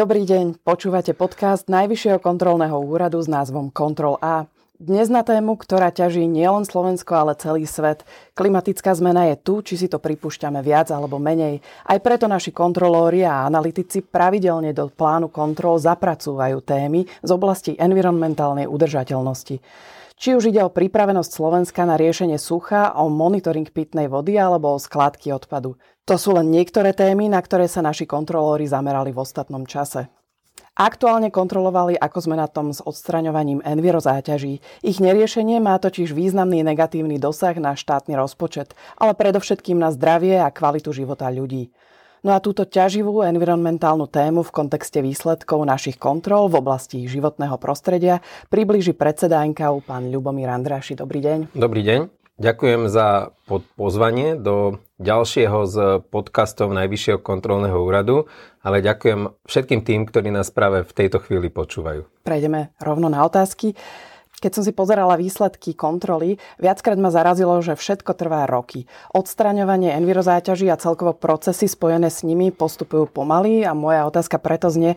Dobrý deň, počúvate podcast Najvyššieho kontrolného úradu s názvom Kontrol A. Dnes na tému, ktorá ťaží nielen Slovensko, ale celý svet. Klimatická zmena je tu, či si to pripúšťame viac alebo menej. Aj preto naši kontrolóri a analytici pravidelne do plánu kontrol zapracúvajú témy z oblasti environmentálnej udržateľnosti. Či už ide o pripravenosť Slovenska na riešenie sucha, o monitoring pitnej vody alebo o skládky odpadu. To sú len niektoré témy, na ktoré sa naši kontrolóri zamerali v ostatnom čase. Aktuálne kontrolovali, ako sme na tom s odstraňovaním envirozáťaží. Ich neriešenie má totiž významný negatívny dosah na štátny rozpočet, ale predovšetkým na zdravie a kvalitu života ľudí. No a túto ťaživú environmentálnu tému v kontexte výsledkov našich kontrol v oblasti životného prostredia približí predseda NKU pán Ľubomír Andráši. Dobrý deň. Dobrý deň. Ďakujem za pozvanie do ďalšieho z podcastov Najvyššieho kontrolného úradu, ale ďakujem všetkým tým, ktorí nás práve v tejto chvíli počúvajú. Prejdeme rovno na otázky. Keď som si pozerala výsledky kontroly, viackrát ma zarazilo, že všetko trvá roky. Odstraňovanie envirozáťaží a celkovo procesy spojené s nimi postupujú pomaly a moja otázka preto znie,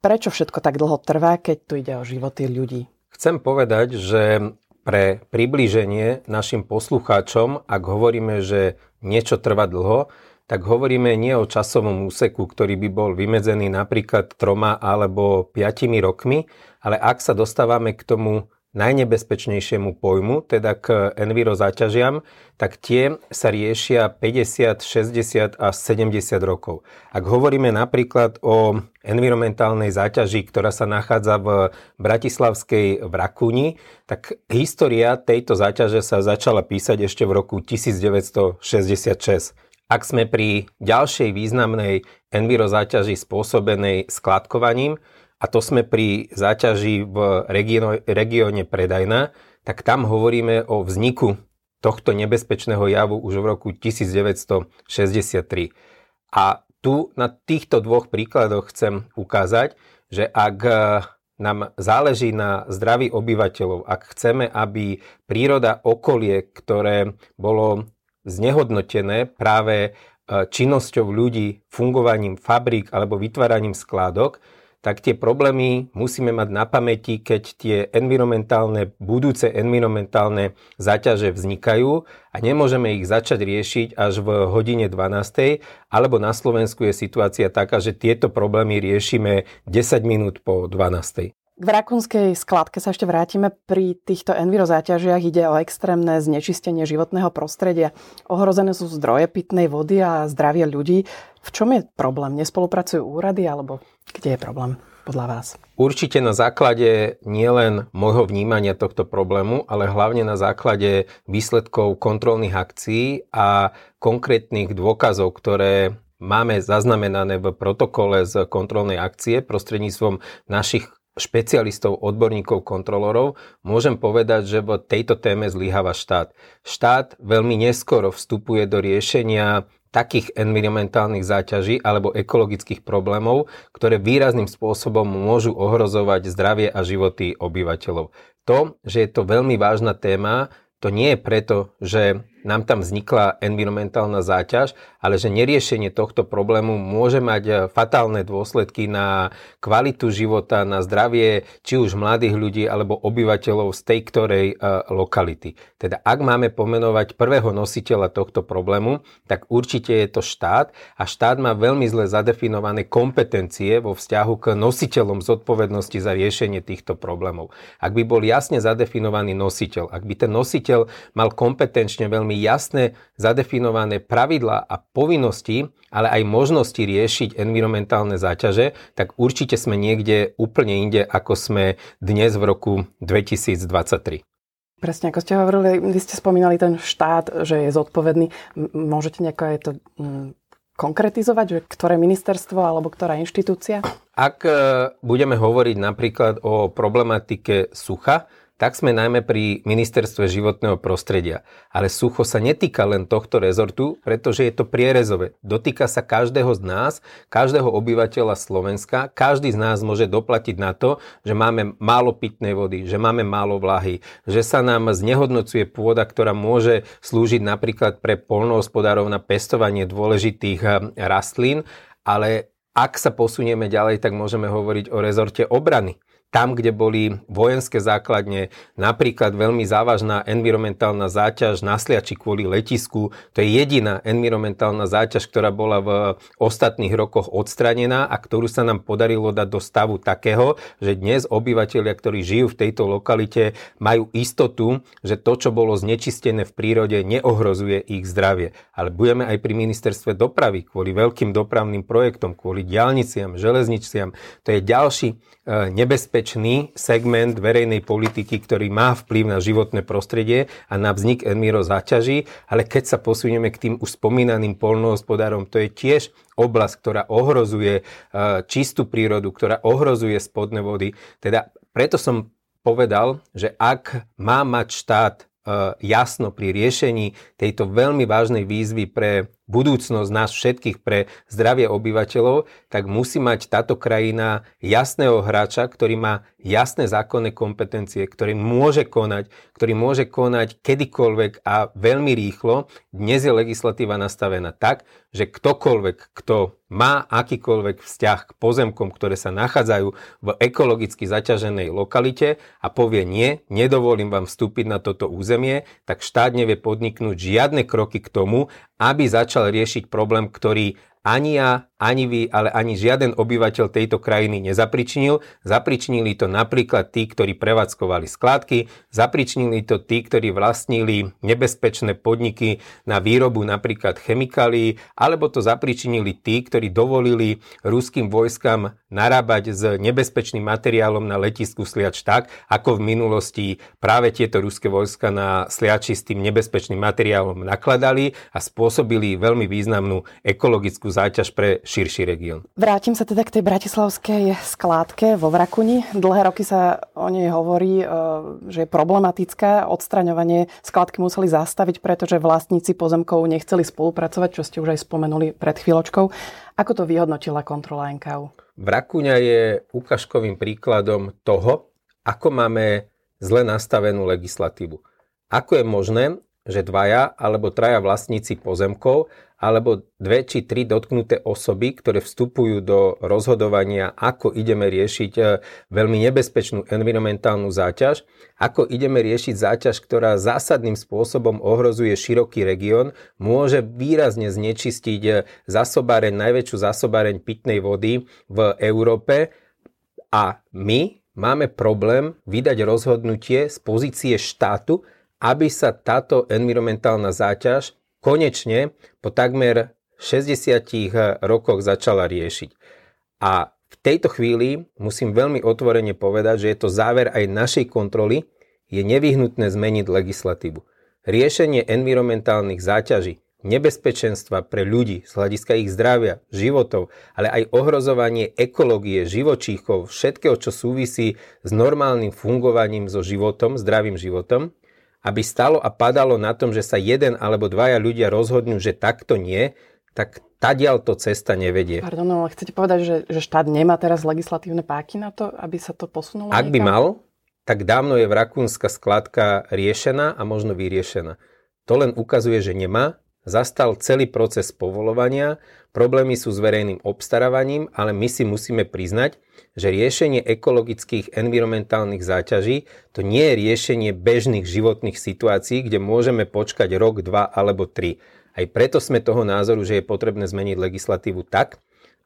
prečo všetko tak dlho trvá, keď tu ide o životy ľudí? Chcem povedať, že pre priblíženie našim poslucháčom, ak hovoríme, že niečo trvá dlho, tak hovoríme nie o časovom úseku, ktorý by bol vymedzený napríklad troma alebo piatimi rokmi, ale ak sa dostávame k tomu najnebezpečnejšiemu pojmu, teda k envirozáťažiam, tak tie sa riešia 50, 60 a 70 rokov. Ak hovoríme napríklad o environmentálnej záťaži, ktorá sa nachádza v Bratislavskej Vrakuni, tak história tejto záťaže sa začala písať ešte v roku 1966. Ak sme pri ďalšej významnej envirozáťaži spôsobenej skladkovaním, a to sme pri záťaži v regióne Predajna, tak tam hovoríme o vzniku tohto nebezpečného javu už v roku 1963. A tu na týchto dvoch príkladoch chcem ukázať, že ak e, nám záleží na zdraví obyvateľov, ak chceme, aby príroda okolie, ktoré bolo znehodnotené práve e, činnosťou ľudí, fungovaním fabrík alebo vytváraním skládok, tak tie problémy musíme mať na pamäti, keď tie environmentálne, budúce environmentálne záťaže vznikajú a nemôžeme ich začať riešiť až v hodine 12. alebo na Slovensku je situácia taká, že tieto problémy riešime 10 minút po 12. K vrakunskej skladke sa ešte vrátime. Pri týchto envirozáťažiach ide o extrémne znečistenie životného prostredia. Ohrozené sú zdroje pitnej vody a zdravie ľudí. V čom je problém? Nespolupracujú úrady alebo kde je problém podľa vás? Určite na základe nielen môjho vnímania tohto problému, ale hlavne na základe výsledkov kontrolných akcií a konkrétnych dôkazov, ktoré máme zaznamenané v protokole z kontrolnej akcie prostredníctvom našich špecialistov, odborníkov, kontrolorov, môžem povedať, že v tejto téme zlyháva štát. Štát veľmi neskoro vstupuje do riešenia takých environmentálnych záťaží alebo ekologických problémov, ktoré výrazným spôsobom môžu ohrozovať zdravie a životy obyvateľov. To, že je to veľmi vážna téma, to nie je preto, že nám tam vznikla environmentálna záťaž, ale že neriešenie tohto problému môže mať eh, fatálne dôsledky na kvalitu života, na zdravie či už mladých ľudí alebo obyvateľov z tej ktorej uh, lokality. Teda ak máme pomenovať prvého nositeľa tohto problému, tak určite je to štát a štát má veľmi zle zadefinované kompetencie vo vzťahu k nositeľom zodpovednosti za riešenie týchto problémov. Ak by bol jasne zadefinovaný nositeľ, ak by ten nositeľ mal kompetenčne veľmi jasné zadefinované pravidlá a povinnosti, ale aj možnosti riešiť environmentálne záťaže, tak určite sme niekde úplne inde, ako sme dnes v roku 2023. Presne, ako ste hovorili, vy ste spomínali ten štát, že je zodpovedný. Môžete nejako aj to konkretizovať, že ktoré ministerstvo alebo ktorá inštitúcia? Ak e, budeme hovoriť napríklad o problematike sucha, tak sme najmä pri ministerstve životného prostredia. Ale sucho sa netýka len tohto rezortu, pretože je to prierezové. Dotýka sa každého z nás, každého obyvateľa Slovenska. Každý z nás môže doplatiť na to, že máme málo pitnej vody, že máme málo vlahy, že sa nám znehodnocuje pôda, ktorá môže slúžiť napríklad pre polnohospodárov na pestovanie dôležitých eh, rastlín, ale Ak sa posunieme ďalej, tak môžeme hovoriť o rezorte obrany tam, kde boli vojenské základne, napríklad veľmi závažná environmentálna záťaž na Sliači kvôli letisku, to je jediná environmentálna záťaž, ktorá bola v ostatných rokoch odstranená a ktorú sa nám podarilo dať do stavu takého, že dnes obyvateľia, ktorí žijú v tejto lokalite, majú istotu, že to, čo bolo znečistené v prírode, neohrozuje ich zdravie. Ale budeme aj pri ministerstve dopravy kvôli veľkým dopravným projektom, kvôli diálniciam, železniciam. To je ďalší e, nebezpečný nebezpečný segment verejnej politiky, ktorý má vplyv na životné prostredie a na vznik enmiro záťaží, ale keď sa posunieme k tým už spomínaným polnohospodárom, to je tiež oblasť, ktorá ohrozuje e, čistú prírodu, ktorá ohrozuje spodné vody. Teda preto som povedal, že ak má mať štát e, jasno pri riešení tejto veľmi vážnej výzvy pre budúcnosť nás všetkých pre zdravie obyvateľov, tak musí mať táto krajina jasného hráča, ktorý má jasné zákonné kompetencie, ktorý môže konať, ktorý môže konať kedykoľvek a veľmi rýchlo. Dnes je legislatíva nastavená tak, že ktokoľvek, kto má akýkoľvek vzťah k pozemkom, ktoré sa nachádzajú v ekologicky zaťaženej lokalite a povie nie, nedovolím vám vstúpiť na toto územie, tak štát nevie podniknúť žiadne kroky k tomu, aby začal riešiť problém, ktorý ani ja, ani vy, ale ani žiaden obyvateľ tejto krajiny nezapričinil. Zapričinili to napríklad tí, ktorí prevádzkovali skládky, zapričinili to tí, ktorí vlastnili nebezpečné podniky na výrobu napríklad chemikálií, alebo to zapričinili tí, ktorí dovolili ruským vojskám narábať s nebezpečným materiálom na letisku Sliač tak, ako v minulosti práve tieto ruské vojska na Sliači s tým nebezpečným materiálom nakladali a spôsobili veľmi významnú ekologickú záťaž pre širší región. Vrátim sa teda k tej bratislavskej skládke vo Vrakuni. Dlhé roky sa o nej hovorí, e, že je problematická. Odstraňovanie skládky museli zastaviť, pretože vlastníci pozemkov nechceli spolupracovať, čo ste už aj spomenuli pred chvíľočkou. Ako to vyhodnotila kontrola NKU? Vrakúňa je ukážkovým príkladom toho, ako máme zle nastavenú legislatívu. Ako je možné, že dvaja alebo traja vlastníci pozemkov alebo dve či tri dotknuté osoby, ktoré vstupujú do rozhodovania, ako ideme riešiť e, veľmi nebezpečnú environmentálnu záťaž, ako ideme riešiť záťaž, ktorá zásadným spôsobom ohrozuje široký región, môže výrazne znečistiť e, zasobáreň, najväčšiu zasobáreň pitnej vody v Európe. A my máme problém vydať rozhodnutie z pozície štátu, aby sa táto environmentálna záťaž konečne po takmer 60 rokoch začala riešiť. A v tejto chvíli musím veľmi otvorene povedať, že je to záver aj našej kontroly, je nevyhnutné zmeniť legislatívu. Riešenie environmentálnych záťaží, nebezpečenstva pre ľudí z hľadiska ich zdravia, životov, ale aj ohrozovanie ekológie, živočíchov, všetkého, čo súvisí s normálnym fungovaním so životom, zdravým životom, aby stalo a padalo na tom, že sa jeden alebo dvaja ľudia rozhodnú, že takto nie, tak tadiaľ to cesta nevedie. Pardon, ale chcete povedať, že, že štát nemá teraz legislatívne páky na to, aby sa to posunulo? Ak by mal, tak dávno je v Rakúnska skladka riešená a možno vyriešená. To len ukazuje, že nemá zastal celý proces povolovania, problémy sú s verejným obstarávaním, ale my si musíme priznať, že riešenie ekologických environmentálnych záťaží to nie je riešenie bežných životných situácií, kde môžeme počkať rok, dva alebo tri. Aj preto sme toho názoru, že je potrebné zmeniť legislatívu tak,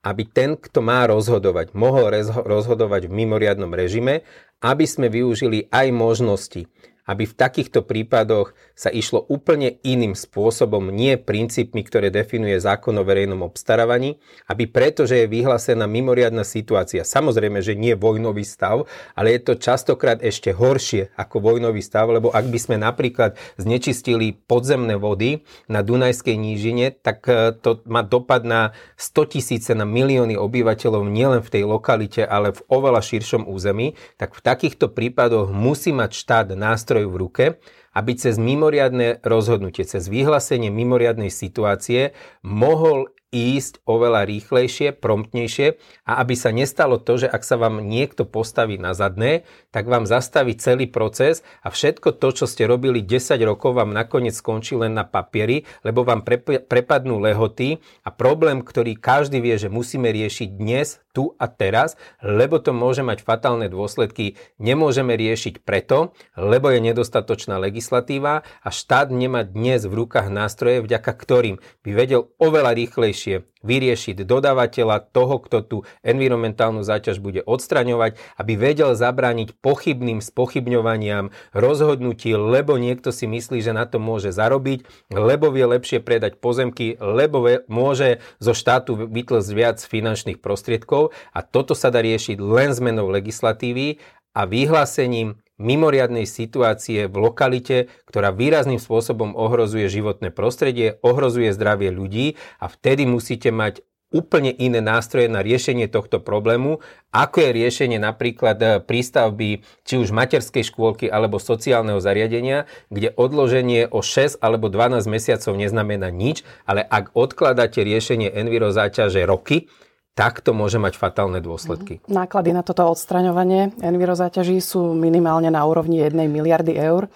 aby ten, kto má rozhodovať, mohol rozhodovať v mimoriadnom režime, aby sme využili aj možnosti aby v takýchto prípadoch sa išlo úplne iným spôsobom, nie princípmi, ktoré definuje zákon o verejnom obstarávaní, aby preto, že je vyhlásená mimoriadná situácia, samozrejme, že nie vojnový stav, ale je to častokrát ešte horšie ako vojnový stav, lebo ak by sme napríklad znečistili podzemné vody na Dunajskej nížine, tak e, to má dopad na 100 tisíce, na milióny obyvateľov nielen v tej lokalite, ale v oveľa širšom území, tak v takýchto prípadoch musí mať štát nástroj nástroj v ruke aby cez mimoriadne rozhodnutie, cez vyhlásenie mimoriadnej situácie mohol ísť oveľa rýchlejšie, promptnejšie a aby sa nestalo to, že ak sa vám niekto postaví na zadné, tak vám zastaví celý proces a všetko to, čo ste robili 10 rokov, vám nakoniec skončí len na papieri, lebo vám prepadnú lehoty a problém, ktorý každý vie, že musíme riešiť dnes, tu a teraz, lebo to môže mať fatálne dôsledky, nemôžeme riešiť preto, lebo je nedostatočná legislatíva a štát nemá dnes v rukách nástroje, vďaka ktorým by vedel oveľa rýchlejšie vyriešiť dodávateľa toho, kto tú environmentálnu záťaž bude odstraňovať, aby vedel zabrániť pochybným spochybňovaniam rozhodnutí, lebo niekto si myslí, že na to môže zarobiť, lebo vie lepšie predať pozemky, lebo môže zo štátu vytlsť viac finančných prostriedkov. A toto sa dá riešiť len zmenou legislatívy a vyhlásením mimoriadnej situácie v lokalite, ktorá výrazným spôsobom ohrozuje životné prostredie, ohrozuje zdravie ľudí a vtedy musíte mať úplne iné nástroje na riešenie tohto problému, ako je riešenie napríklad eh, prístavby či už materskej škôlky alebo sociálneho zariadenia, kde odloženie o 6 alebo 12 mesiacov neznamená nič, ale ak odkladáte riešenie envirozáťaže roky, tak to môže mať fatálne dôsledky. Mhm. Náklady na toto odstraňovanie envirozáťaží sú minimálne na úrovni 1 miliardy eur.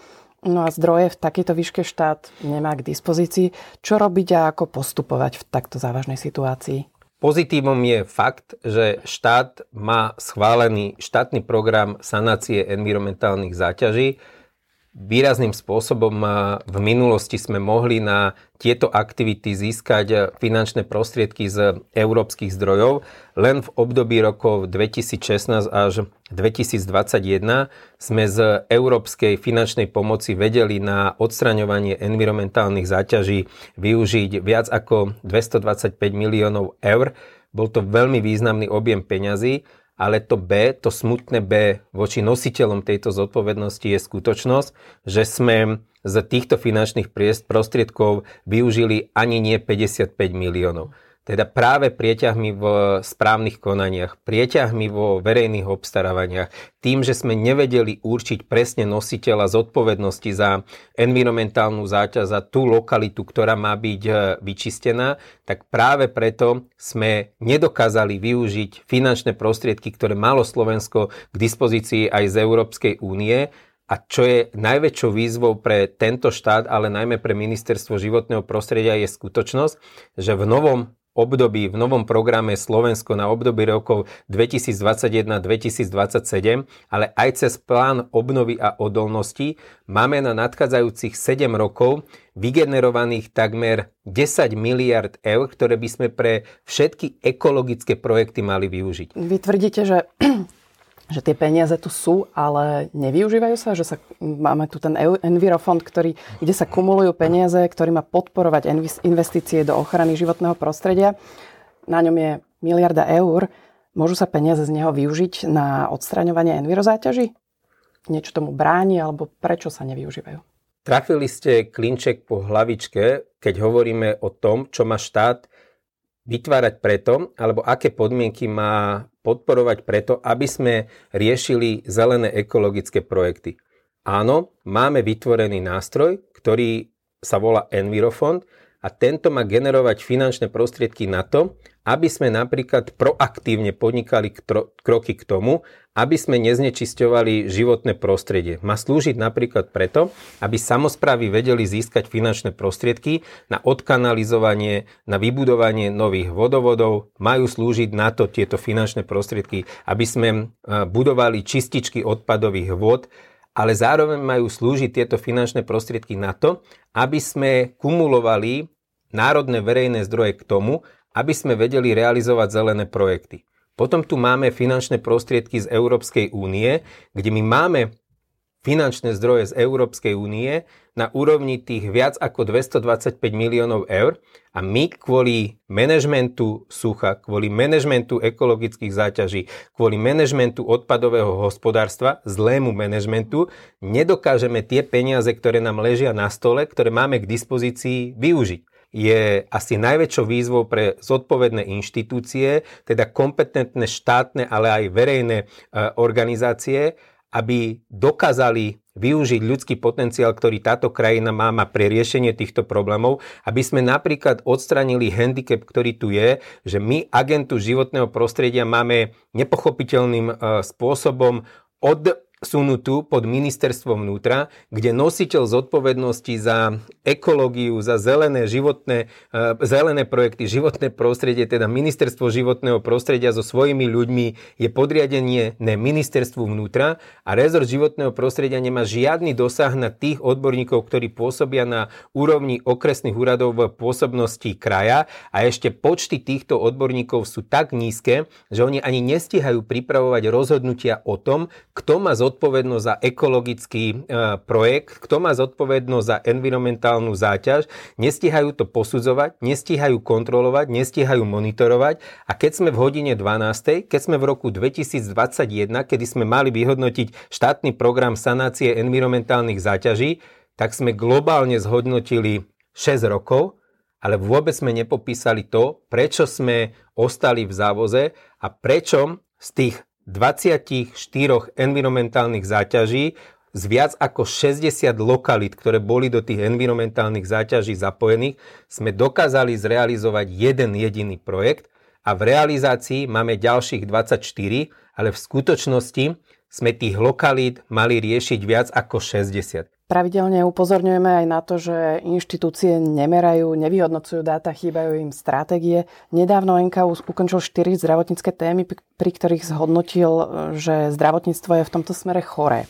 No a zdroje v takejto výške štát nemá k dispozícii. Čo robiť a ako postupovať v takto závažnej situácii? Pozitívom je fakt, že štát má schválený štátny program sanácie environmentálnych záťaží, výrazným spôsobom v minulosti sme mohli na tieto aktivity získať finančné prostriedky z európskych zdrojov. Len v období rokov 2016 až 2021 sme z európskej finančnej pomoci vedeli na odstraňovanie environmentálnych záťaží využiť viac ako 225 miliónov eur. Bol to veľmi významný objem peňazí ale to B, to smutné B voči nositeľom tejto zodpovednosti je skutočnosť, že sme z týchto finančných prostriedkov využili ani nie 55 miliónov. Teda práve prieťahmi v správnych konaniach, prieťahmi vo verejných obstarávaniach, tým, že sme nevedeli určiť presne nositeľa zodpovednosti za environmentálnu záťaž, za tú lokalitu, ktorá má byť e, vyčistená, tak práve preto sme nedokázali využiť finančné prostriedky, ktoré malo Slovensko k dispozícii aj z Európskej únie. A čo je najväčšou výzvou pre tento štát, ale najmä pre ministerstvo životného prostredia je skutočnosť, že v novom období, v novom programe Slovensko na období rokov 2021-2027, ale aj cez plán obnovy a odolnosti máme na nadchádzajúcich 7 rokov vygenerovaných takmer 10 miliard eur, ktoré by sme pre všetky ekologické projekty mali využiť. Vy tvrdíte, že že tie peniaze tu sú, ale nevyužívajú sa, že sa, máme tu ten Envirofond, ktorý, kde sa kumulujú peniaze, ktorý má podporovať investície do ochrany životného prostredia. Na ňom je miliarda eur. Môžu sa peniaze z neho využiť na odstraňovanie envirozáťaží? Niečo tomu bráni, alebo prečo sa nevyužívajú? Trafili ste klinček po hlavičke, keď hovoríme o tom, čo má štát vytvárať preto, alebo aké podmienky má podporovať preto, aby sme riešili zelené ekologické projekty. Áno, máme vytvorený nástroj, ktorý sa volá Envirofond a tento má generovať finančné prostriedky na to, aby sme napríklad proaktívne podnikali kroky k tomu, aby sme neznečisťovali životné prostredie. Má slúžiť napríklad preto, aby samozprávy vedeli získať finančné prostriedky na odkanalizovanie, na vybudovanie nových vodovodov. Majú slúžiť na to tieto finančné prostriedky, aby sme budovali čističky odpadových vod, ale zároveň majú slúžiť tieto finančné prostriedky na to, aby sme kumulovali národné verejné zdroje k tomu, aby sme vedeli realizovať zelené projekty. Potom tu máme finančné prostriedky z Európskej únie, kde my máme finančné zdroje z Európskej únie na úrovni tých viac ako 225 miliónov eur a my kvôli manažmentu sucha, kvôli manažmentu ekologických záťaží, kvôli manažmentu odpadového hospodárstva, zlému manažmentu, nedokážeme tie peniaze, ktoré nám ležia na stole, ktoré máme k dispozícii, využiť je asi najväčšou výzvou pre zodpovedné inštitúcie, teda kompetentné štátne, ale aj verejné e, organizácie, aby dokázali využiť ľudský potenciál, ktorý táto krajina má, má pre riešenie týchto problémov, aby sme napríklad odstranili handicap, ktorý tu je, že my agentu životného prostredia máme nepochopiteľným e, spôsobom od sunutú pod ministerstvo vnútra, kde nositeľ zodpovednosti za ekológiu, za zelené životné, uh, zelené projekty, životné prostredie, teda ministerstvo životného prostredia so svojimi ľuďmi je podriadenie ne ministerstvu vnútra a rezort životného prostredia nemá žiadny dosah na tých odborníkov, ktorí pôsobia na úrovni okresných úradov v pôsobnosti kraja a ešte počty týchto odborníkov sú tak nízke, že oni ani nestihajú pripravovať rozhodnutia o tom, kto má zodpovednosť za ekologický e, projekt, kto má zodpovednosť za environmentálnu záťaž, nestihajú to posudzovať, nestihajú kontrolovať, nestihajú monitorovať. A keď sme v hodine 12, keď sme v roku 2021, kedy sme mali vyhodnotiť štátny program sanácie environmentálnych záťaží, tak sme globálne zhodnotili 6 rokov, ale vôbec sme nepopísali to, prečo sme ostali v závoze a prečo z tých 24 environmentálnych záťaží z viac ako 60 lokalít, ktoré boli do tých environmentálnych záťaží zapojených, sme dokázali zrealizovať jeden jediný projekt a v realizácii máme ďalších 24, ale v skutočnosti sme tých lokalít mali riešiť viac ako 60. Pravidelne upozorňujeme aj na to, že inštitúcie nemerajú, nevyhodnocujú dáta, chýbajú im stratégie. Nedávno NKU ukončil 4 zdravotnícke témy, pri ktorých zhodnotil, že zdravotníctvo je v tomto smere choré.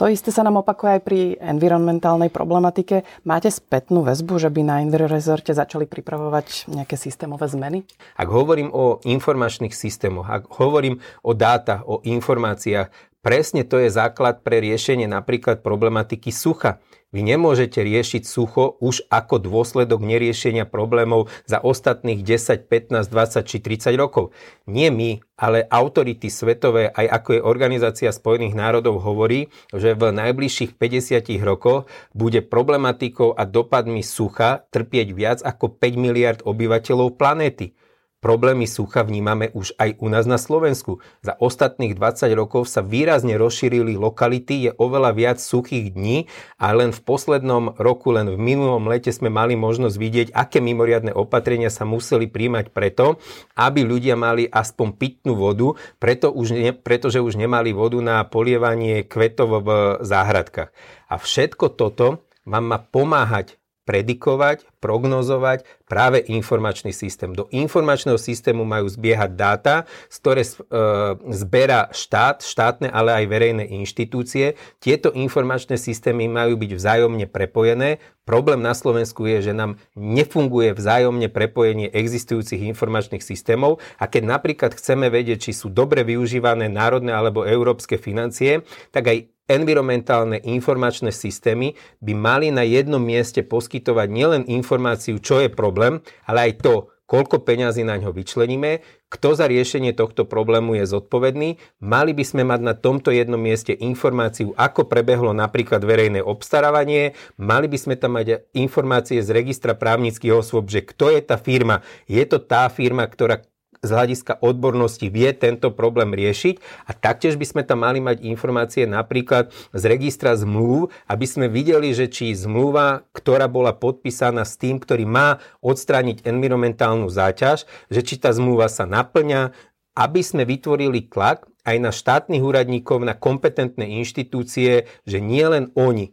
To isté sa nám opakuje aj pri environmentálnej problematike. Máte spätnú väzbu, že by na Rezorte začali pripravovať nejaké systémové zmeny? Ak hovorím o informačných systémoch, ak hovorím o dátach, o informáciách, Presne to je základ pre riešenie napríklad problematiky sucha. Vy nemôžete riešiť sucho už ako dôsledok neriešenia problémov za ostatných 10, 15, 20 či 30 rokov. Nie my, ale autority svetové, aj ako je Organizácia spojených národov hovorí, že v najbližších 50 rokoch bude problematikou a dopadmi sucha trpieť viac ako 5 miliard obyvateľov planéty. Problémy sucha vnímame už aj u nás na Slovensku. Za ostatných 20 rokov sa výrazne rozšírili lokality, je oveľa viac suchých dní a len v poslednom roku, len v minulom lete sme mali možnosť vidieť, aké mimoriadne opatrenia sa museli príjmať preto, aby ľudia mali aspoň pitnú vodu, preto už ne, pretože už nemali vodu na polievanie kvetov v záhradkách. A všetko toto vám má pomáhať predikovať, prognozovať práve informačný systém. Do informačného systému majú zbiehať dáta, z ktoré e, zberá štát, štátne, ale aj verejné inštitúcie. Tieto informačné systémy majú byť vzájomne prepojené. Problém na Slovensku je, že nám nefunguje vzájomne prepojenie existujúcich informačných systémov a keď napríklad chceme vedieť, či sú dobre využívané národné alebo európske financie, tak aj environmentálne informačné systémy by mali na jednom mieste poskytovať nielen informáciu, čo je problém, ale aj to, koľko peňazí na ňo vyčleníme, kto za riešenie tohto problému je zodpovedný. Mali by sme mať na tomto jednom mieste informáciu, ako prebehlo napríklad verejné obstarávanie, mali by sme tam mať informácie z registra právnických osôb, že kto je tá firma. Je to tá firma, ktorá z hľadiska odbornosti vie tento problém riešiť a taktiež by sme tam mali mať informácie napríklad z registra zmluv, aby sme videli, že či zmluva, ktorá bola podpísaná s tým, ktorý má odstrániť environmentálnu záťaž, že či tá zmluva sa naplňa, aby sme vytvorili tlak aj na štátnych úradníkov, na kompetentné inštitúcie, že nie len oni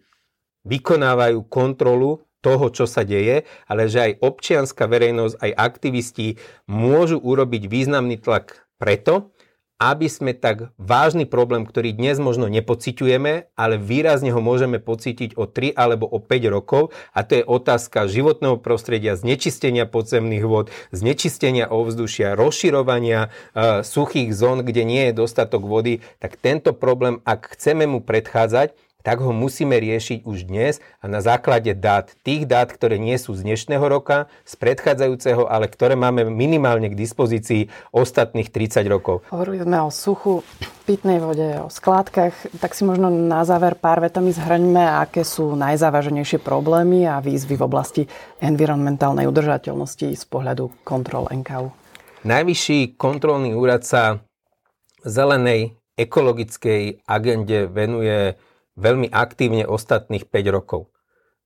vykonávajú kontrolu toho, čo sa deje, ale že aj občianská verejnosť, aj aktivisti môžu urobiť významný tlak preto, aby sme tak vážny problém, ktorý dnes možno nepociťujeme, ale výrazne ho môžeme pocítiť o 3 alebo o 5 rokov, a to je otázka životného prostredia, znečistenia podzemných vod, znečistenia ovzdušia, rozširovania e, suchých zón, kde nie je dostatok vody, tak tento problém, ak chceme mu predchádzať, tak ho musíme riešiť už dnes a na základe dát. Tých dát, ktoré nie sú z dnešného roka, z predchádzajúceho, ale ktoré máme minimálne k dispozícii ostatných 30 rokov. Hovorili sme o suchu, pitnej vode, o skládkach. Tak si možno na záver pár vetami zhrňme, aké sú najzávaženejšie problémy a výzvy v oblasti environmentálnej udržateľnosti z pohľadu kontrol NKU. Najvyšší kontrolný úrad sa zelenej ekologickej agende venuje veľmi aktívne ostatných 5 rokov.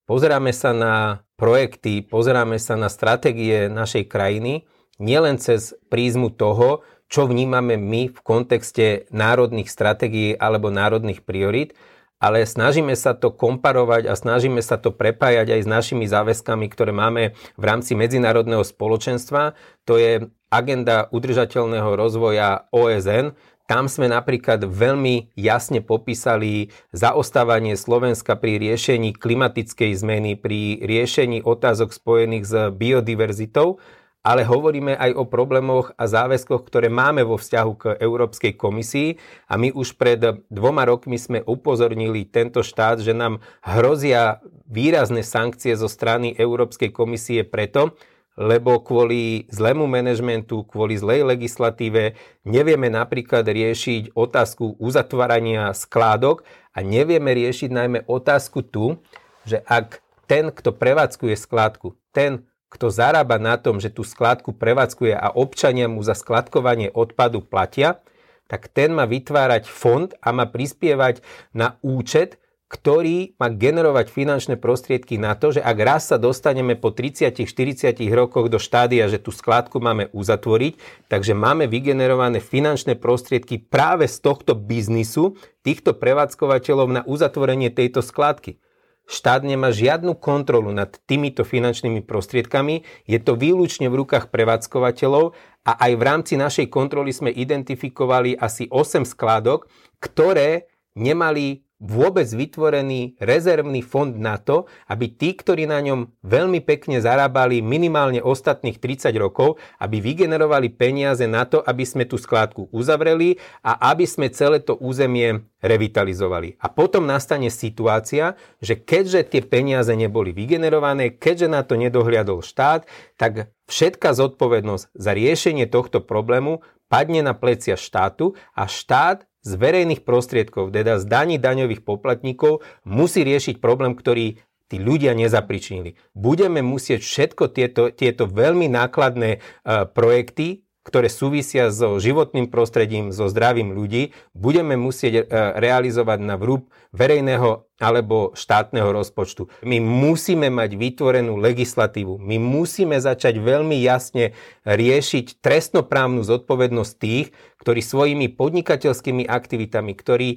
Pozeráme sa na projekty, pozeráme sa na stratégie našej krajiny nielen cez prízmu toho, čo vnímame my v kontexte národných stratégií alebo národných priorít, ale snažíme sa to komparovať a snažíme sa to prepájať aj s našimi záväzkami, ktoré máme v rámci medzinárodného spoločenstva. To je agenda udržateľného rozvoja OSN. Tam sme napríklad veľmi jasne popísali zaostávanie Slovenska pri riešení klimatickej zmeny, pri riešení otázok spojených s biodiverzitou ale hovoríme aj o problémoch a záväzkoch, ktoré máme vo vzťahu k Európskej komisii. A my už pred dvoma rokmi sme upozornili tento štát, že nám hrozia výrazné sankcie zo strany Európskej komisie preto, lebo kvôli zlému manažmentu, kvôli zlej legislatíve nevieme napríklad riešiť otázku uzatvárania skládok a nevieme riešiť najmä otázku tu, že ak ten, kto prevádzkuje skládku, ten, kto zarába na tom, že tú skladku prevádzkuje a občania mu za skladkovanie odpadu platia, tak ten má vytvárať fond a má prispievať na účet, ktorý má generovať finančné prostriedky na to, že ak raz sa dostaneme po 30-40 rokoch do štádia, že tú skladku máme uzatvoriť, takže máme vygenerované finančné prostriedky práve z tohto biznisu týchto prevádzkovateľov na uzatvorenie tejto skladky štát nemá žiadnu kontrolu nad týmito finančnými prostriedkami, je to výlučne v rukách prevádzkovateľov a aj v rámci našej kontroly sme identifikovali asi 8 skládok, ktoré nemali vôbec vytvorený rezervný fond na to, aby tí, ktorí na ňom veľmi pekne zarábali minimálne ostatných 30 rokov, aby vygenerovali peniaze na to, aby sme tú skládku uzavreli a aby sme celé to územie revitalizovali. A potom nastane situácia, že keďže tie peniaze neboli vygenerované, keďže na to nedohliadol štát, tak všetká zodpovednosť za riešenie tohto problému padne na plecia štátu a štát z verejných prostriedkov, teda z daní daňových poplatníkov, musí riešiť problém, ktorý tí ľudia nezapričinili. Budeme musieť všetko tieto, tieto veľmi nákladné uh, projekty ktoré súvisia so životným prostredím, so zdravím ľudí, budeme musieť e, realizovať na vrúb verejného alebo štátneho rozpočtu. My musíme mať vytvorenú legislatívu. My musíme začať veľmi jasne riešiť trestnoprávnu zodpovednosť tých, ktorí svojimi podnikateľskými aktivitami, ktorí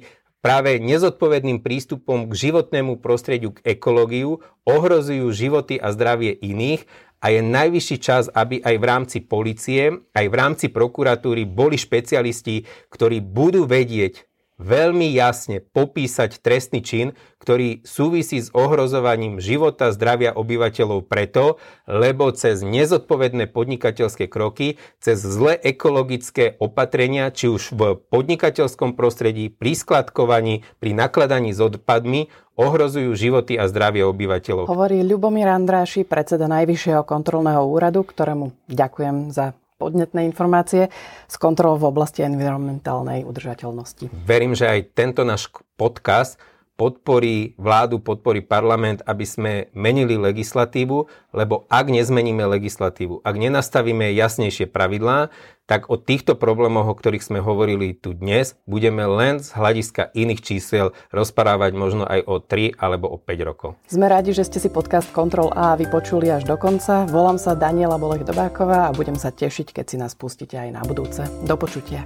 práve nezodpovedným prístupom k životnému prostrediu, k ekológiu, ohrozujú životy a zdravie iných a je najvyšší čas, aby aj v rámci policie, aj v rámci prokuratúry boli špecialisti, ktorí budú vedieť veľmi jasne popísať trestný čin, ktorý súvisí s ohrozovaním života, zdravia obyvateľov preto, lebo cez nezodpovedné podnikateľské kroky, cez zlé ekologické opatrenia, či už v podnikateľskom prostredí, pri skladkovaní, pri nakladaní s odpadmi, ohrozujú životy a zdravie obyvateľov. Hovorí Ľubomír Andráši, predseda Najvyššieho kontrolného úradu, ktorému ďakujem za podnetné informácie z kontrol v oblasti environmentálnej udržateľnosti. Verím, že aj tento náš podcast podporí vládu, podporí parlament, aby sme menili legislatívu, lebo ak nezmeníme legislatívu, ak nenastavíme jasnejšie pravidlá, tak o týchto problémoch, o ktorých sme hovorili tu dnes, budeme len z hľadiska iných čísel rozprávať možno aj o 3 alebo o 5 rokov. Sme radi, že ste si podcast Kontrol A vypočuli až do konca. Volám sa Daniela Bolech Dobáková a budem sa tešiť, keď si nás pustíte aj na budúce. Do počutia.